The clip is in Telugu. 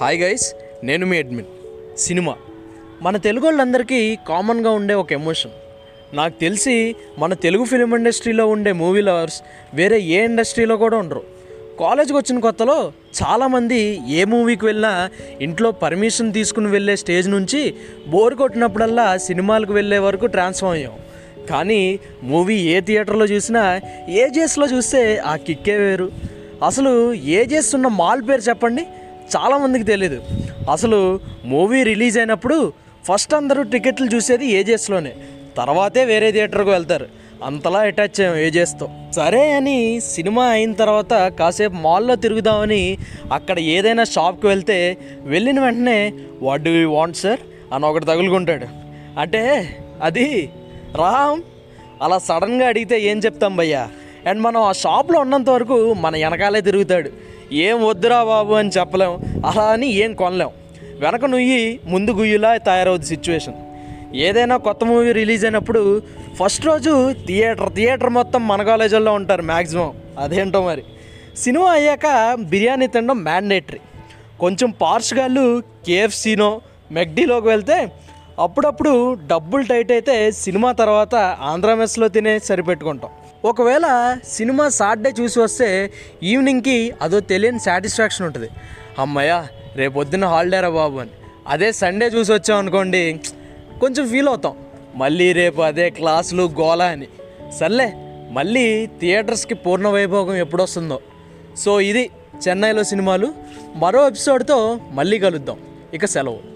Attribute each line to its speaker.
Speaker 1: హాయ్ గైస్ నేను మీ అడ్మిన్. సినిమా. మన తెలుగు వాళ్ళందరికీ కామన్గా ఉండే ఒక ఎమోషన్. నాకు తెలిసి మన తెలుగు ఫిలిం ఇండస్ట్రీలో ఉండే మూవీ లవర్స్ వేరే ఏ ఇండస్ట్రీలో కూడా ఉండరు. కాలేజ్కి వచ్చిన కొత్తలో చాలామంది ఏ మూవీకి వెళ్ళినా ఇంట్లో పర్మిషన్ తీసుకుని వెళ్ళే స్టేజ్ నుంచి బోర్ కొట్టినప్పుడల్లా సినిమాలకు వెళ్ళే వరకు ట్రాన్స్ఫామ్ అయ్యాం. కానీ మూవీ ఏ థియేటర్లో చూసినా ఏజెస్లో చూస్తే ఆ కిక్కే వేరు. అసలు ఏజెస్ ఉన్న మాల్ పేరు చెప్పండి? చాలామందికి తెలియదు అసలు మూవీ రిలీజ్ అయినప్పుడు ఫస్ట్ అందరూ టికెట్లు చూసేది ఏజెస్లోనే తర్వాతే వేరే థియేటర్కు వెళ్తారు. అంతలా అటాచ్ అయ్యాం ఏజెస్తో సరే అని సినిమా అయిన తర్వాత కాసేపు మాల్లో తిరుగుదామని అక్కడ ఏదైనా షాప్కి వెళ్తే వెళ్ళిన వెంటనే what do you want sir? అని ఒకటి తగులుకుంటాడు. అంటే అది రామ్? అలా సడన్గా అడిగితే ఏం చెప్తాం భయ్యా? అండ్ మనం ఆ షాప్లో ఉన్నంత వరకు మన వెనకాలే తిరుగుతాడు. ఏం వద్దురా బాబు అని చెప్పలేం. అలా అని ఏం కొనలేం. వెనక నుయ్యి ముందు గుయ్యిలా తయారవుద్ది సిచ్యువేషన్. ఏదైనా కొత్త మూవీ రిలీజ్ అయినప్పుడు ఫస్ట్ రోజు థియేటర్ థియేటర్ మొత్తం మన కాలేజీల్లో ఉంటారు మ్యాక్సిమం అదేంటో మరి. సినిమా అయ్యాక బిర్యానీ తినడం మ్యాండేటరీ. కొంచెం పార్ష్ గాళ్ళు కేఎఫ్సీనో మెక్డీలోకి వెళ్తే అప్పుడప్పుడు డబ్బులు టైట్ అయితే సినిమా తర్వాత ఆంధ్రా మెస్లో తినే సరిపెట్టుకుంటాం. ఒకవేళ సినిమా సాటర్డే చూసి వస్తే ఈవినింగ్కి అదో తెలియని సాటిస్ఫాక్షన్ ఉంటుంది. అమ్మయ్యా రేపు పొద్దున్న హాలిడేరా బాబు అని. అదే సండే చూసి వచ్చాం అనుకోండి కొంచెం ఫీల్ అవుతాం. మళ్ళీ రేపు అదే క్లాసులు గోలా అని. సర్లే మళ్ళీ థియేటర్స్కి పూర్ణ వైభోగం ఎప్పుడొస్తుందో. సో ఇది చెన్నైలో సినిమాలు. మరో ఎపిసోడ్తో మళ్ళీ కలుద్దాం. ఇక సెలవు.